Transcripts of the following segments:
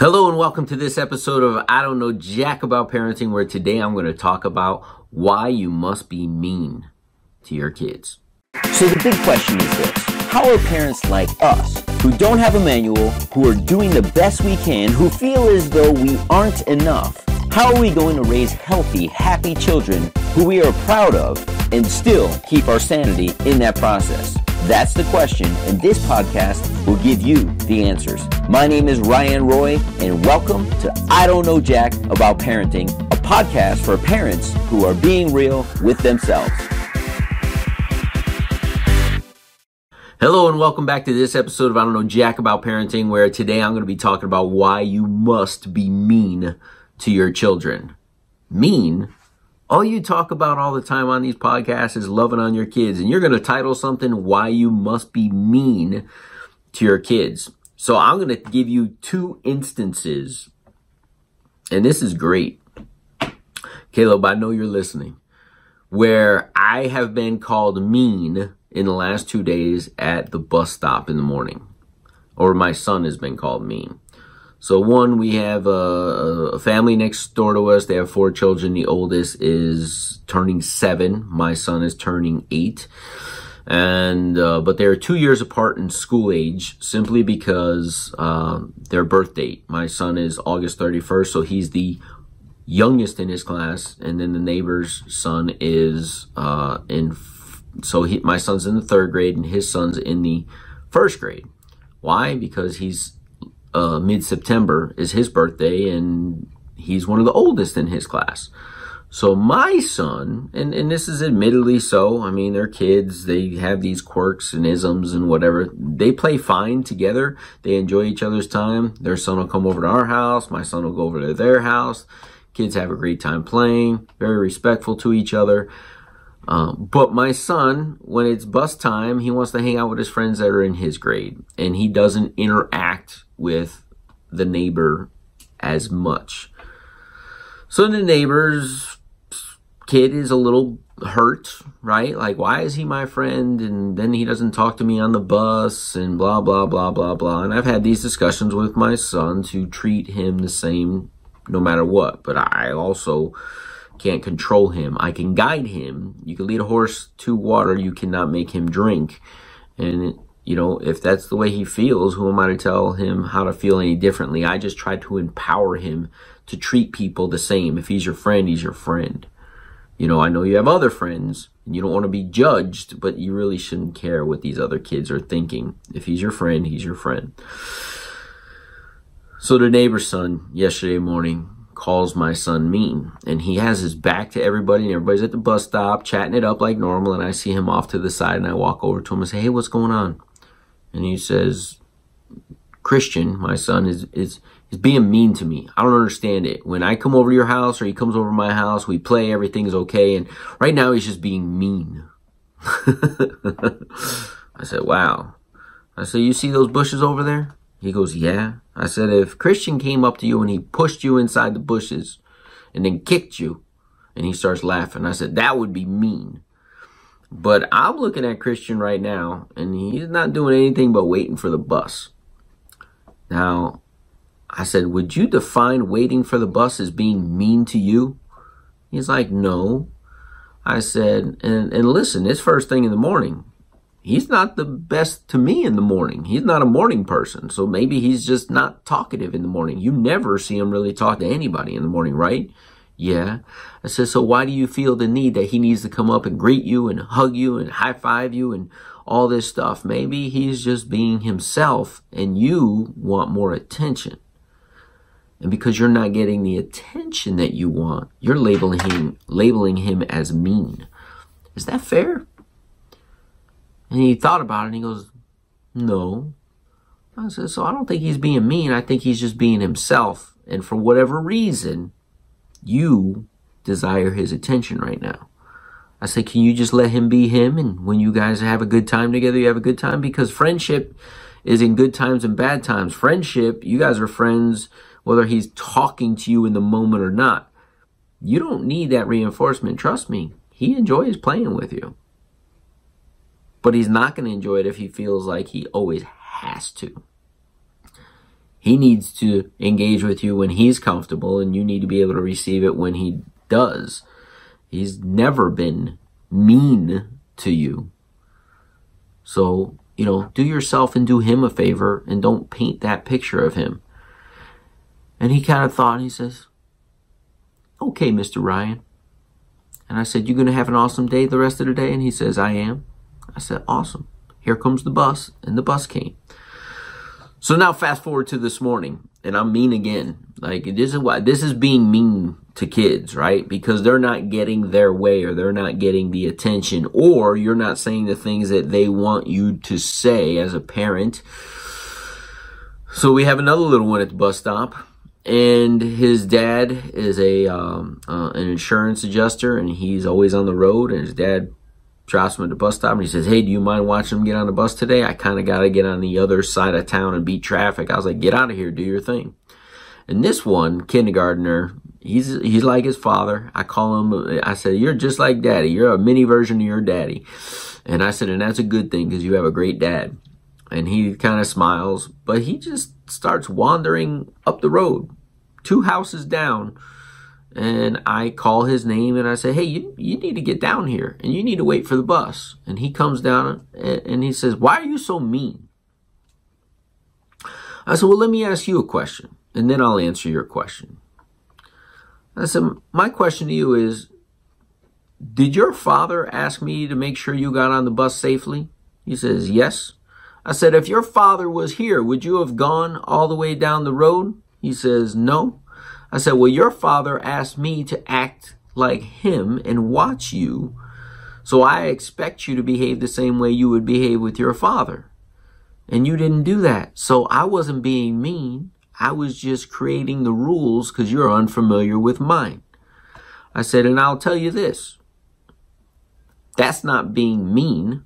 Hello and welcome to this episode of I Don't Know Jack About Parenting, where today I'm going to talk about why you must be mean to your kids. So the big question is this How are parents like us, who don't have a manual, who are doing the best we can, who feel as though we aren't enough, how are we going to raise healthy, happy children who we are proud of and still keep our sanity in that process? That's the question, and this podcast will give you the answers. My name is Ryan Roy, and welcome to I Don't Know Jack About Parenting, a podcast for parents who are being real with themselves. Hello and welcome back to this episode of I Don't Know Jack About Parenting, where today I'm going to be talking about why you must be mean to your children. Mean? All you talk about all the time on these podcasts is loving on your kids, and you're going to title something Why You Must Be Mean to Your Kids. So I'm going to give you two instances, and this is great. Caleb, I know you're listening, where I have been called mean in the last two days at the bus stop in the morning, or my son has been called mean. So one, we have a, a, family next door to us. They have four children. The oldest is turning seven. My son is turning eight. And, uh, but they're two years apart in school age simply because, uh, their birth date. My son is August 31st. So he's the youngest in his class. And then the neighbor's son is, uh, in, so he, my son's in the third grade and his son's in the first grade. Why? Because he's uh, mid September is his birthday, and he's one of the oldest in his class. So my son, and, and this is admittedly so, I mean, they're kids, they have these quirks and isms and whatever. They play fine together. They enjoy each other's time. Their son will come over to our house. My son will go over to their house. Kids have a great time playing, very respectful to each other. Um, but my son, when it's bus time, he wants to hang out with his friends that are in his grade, and he doesn't interact with the neighbor as much. So the neighbor's kid is a little hurt, right? Like, why is he my friend? And then he doesn't talk to me on the bus and blah, blah, blah, blah, blah. And I've had these discussions with my son to treat him the same no matter what. But I also can't control him. I can guide him. You can lead a horse to water. You cannot make him drink. And, you know, if that's the way he feels, who am I to tell him how to feel any differently? I just try to empower him to treat people the same. If he's your friend, he's your friend. You know, I know you have other friends and you don't want to be judged, but you really shouldn't care what these other kids are thinking. If he's your friend, he's your friend. So the neighbor's son yesterday morning calls my son mean. And he has his back to everybody, and everybody's at the bus stop chatting it up like normal. And I see him off to the side, and I walk over to him and say, Hey, what's going on? And he says, Christian, my son, is, is, is being mean to me. I don't understand it. When I come over to your house or he comes over to my house, we play, everything's okay. And right now he's just being mean. I said, Wow. I said, You see those bushes over there? He goes, Yeah. I said, If Christian came up to you and he pushed you inside the bushes and then kicked you, and he starts laughing, I said, That would be mean. But I'm looking at Christian right now, and he's not doing anything but waiting for the bus. Now, I said, Would you define waiting for the bus as being mean to you? He's like, No. I said, and, and listen, it's first thing in the morning he's not the best to me in the morning. He's not a morning person. So maybe he's just not talkative in the morning. You never see him really talk to anybody in the morning, right? Yeah. I said, so why do you feel the need that he needs to come up and greet you and hug you and high five you and all this stuff? Maybe he's just being himself and you want more attention. And because you're not getting the attention that you want, you're labeling him, labeling him as mean. Is that fair? And he thought about it and he goes, No. I said, So I don't think he's being mean. I think he's just being himself. And for whatever reason, you desire his attention right now. I said, Can you just let him be him? And when you guys have a good time together, you have a good time? Because friendship is in good times and bad times. Friendship, you guys are friends whether he's talking to you in the moment or not. You don't need that reinforcement. Trust me, he enjoys playing with you. But he's not going to enjoy it if he feels like he always has to. He needs to engage with you when he's comfortable and you need to be able to receive it when he does. He's never been mean to you. So, you know, do yourself and do him a favor and don't paint that picture of him. And he kind of thought, and he says, Okay, Mr. Ryan. And I said, You going to have an awesome day the rest of the day? And he says, I am. I said, Awesome. Here comes the bus. And the bus came. So now fast forward to this morning, and I'm mean again. Like this is why this is being mean to kids, right? Because they're not getting their way or they're not getting the attention or you're not saying the things that they want you to say as a parent. So we have another little one at the bus stop and his dad is a um, uh, an insurance adjuster and he's always on the road and his dad drops him at the bus stop and he says, Hey, do you mind watching him get on the bus today? I kind of got to get on the other side of town and beat traffic. I was like, Get out of here, do your thing. And this one, kindergartner, he's he's like his father. I call him, I said, You're just like daddy. You're a mini version of your daddy. And I said, And that's a good thing because you have a great dad. And he kind of smiles, but he just starts wandering up the road, two houses down and I call his name and I say, "Hey, you you need to get down here and you need to wait for the bus." And he comes down and he says, "Why are you so mean?" I said, "Well, let me ask you a question, and then I'll answer your question." I said, "My question to you is, did your father ask me to make sure you got on the bus safely?" He says, "Yes." I said, "If your father was here, would you have gone all the way down the road?" He says, "No." I said, Well, your father asked me to act like him and watch you. So I expect you to behave the same way you would behave with your father. And you didn't do that. So I wasn't being mean. I was just creating the rules because you're unfamiliar with mine. I said, and I'll tell you this. That's not being mean.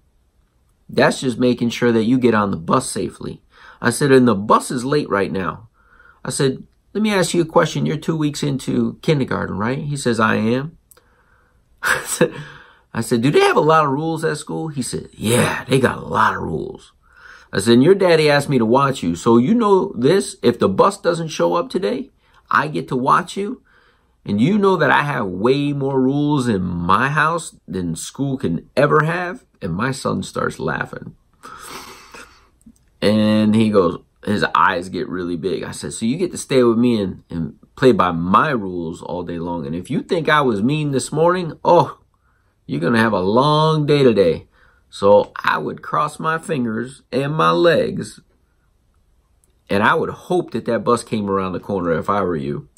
That's just making sure that you get on the bus safely. I said, and the bus is late right now. I said, let me ask you a question. You're two weeks into kindergarten, right? He says, I am. I said, do they have a lot of rules at school? He said, yeah, they got a lot of rules. I said, your daddy asked me to watch you. So you know this, if the bus doesn't show up today, I get to watch you. And you know that I have way more rules in my house than school can ever have. And my son starts laughing. And he goes, his eyes get really big. I said, so you get to stay with me and, and play by my rules all day long. And if you think I was mean this morning, oh, you're going to have a long day today. So I would cross my fingers and my legs and I would hope that that bus came around the corner if I were you.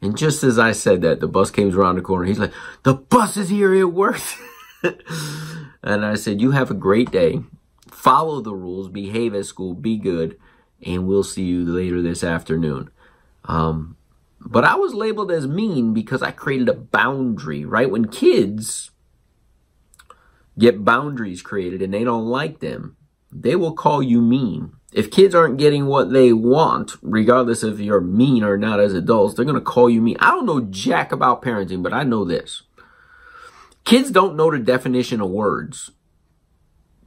And just as I said that, the bus came around the corner. He's like, the bus is here. It works. and I said, you have a great day. Follow the rules. Behave at school. Be good and we'll see you later this afternoon. Um, but I was labeled as mean because I created a boundary, right? When kids get boundaries created and they don't like them, they will call you mean. If kids aren't getting what they want, regardless if you're mean or not as adults, they're going to call you mean. I don't know jack about parenting, but I know this. Kids don't know the definition of words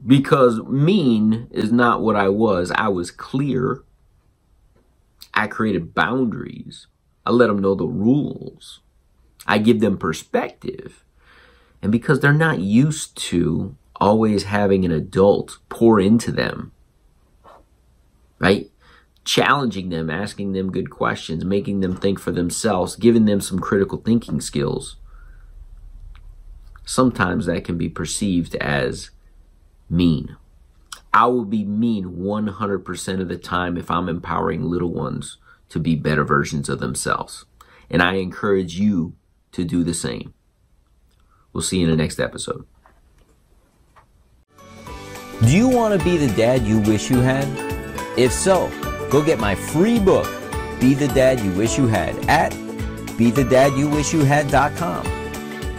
because mean is not what I was. I was clear. I created boundaries. I let them know the rules. I give them perspective. And because they're not used to always having an adult pour into them, right? Challenging them, asking them good questions, making them think for themselves, giving them some critical thinking skills. Sometimes that can be perceived as mean. I will be mean 100% of the time if I'm empowering little ones to be better versions of themselves. And I encourage you to do the same. We'll see you in the next episode. Do you want to be the dad you wish you had? If so, go get my free book, Be the Dad You Wish You Had, at BeTheDadYouWishYouHad.com.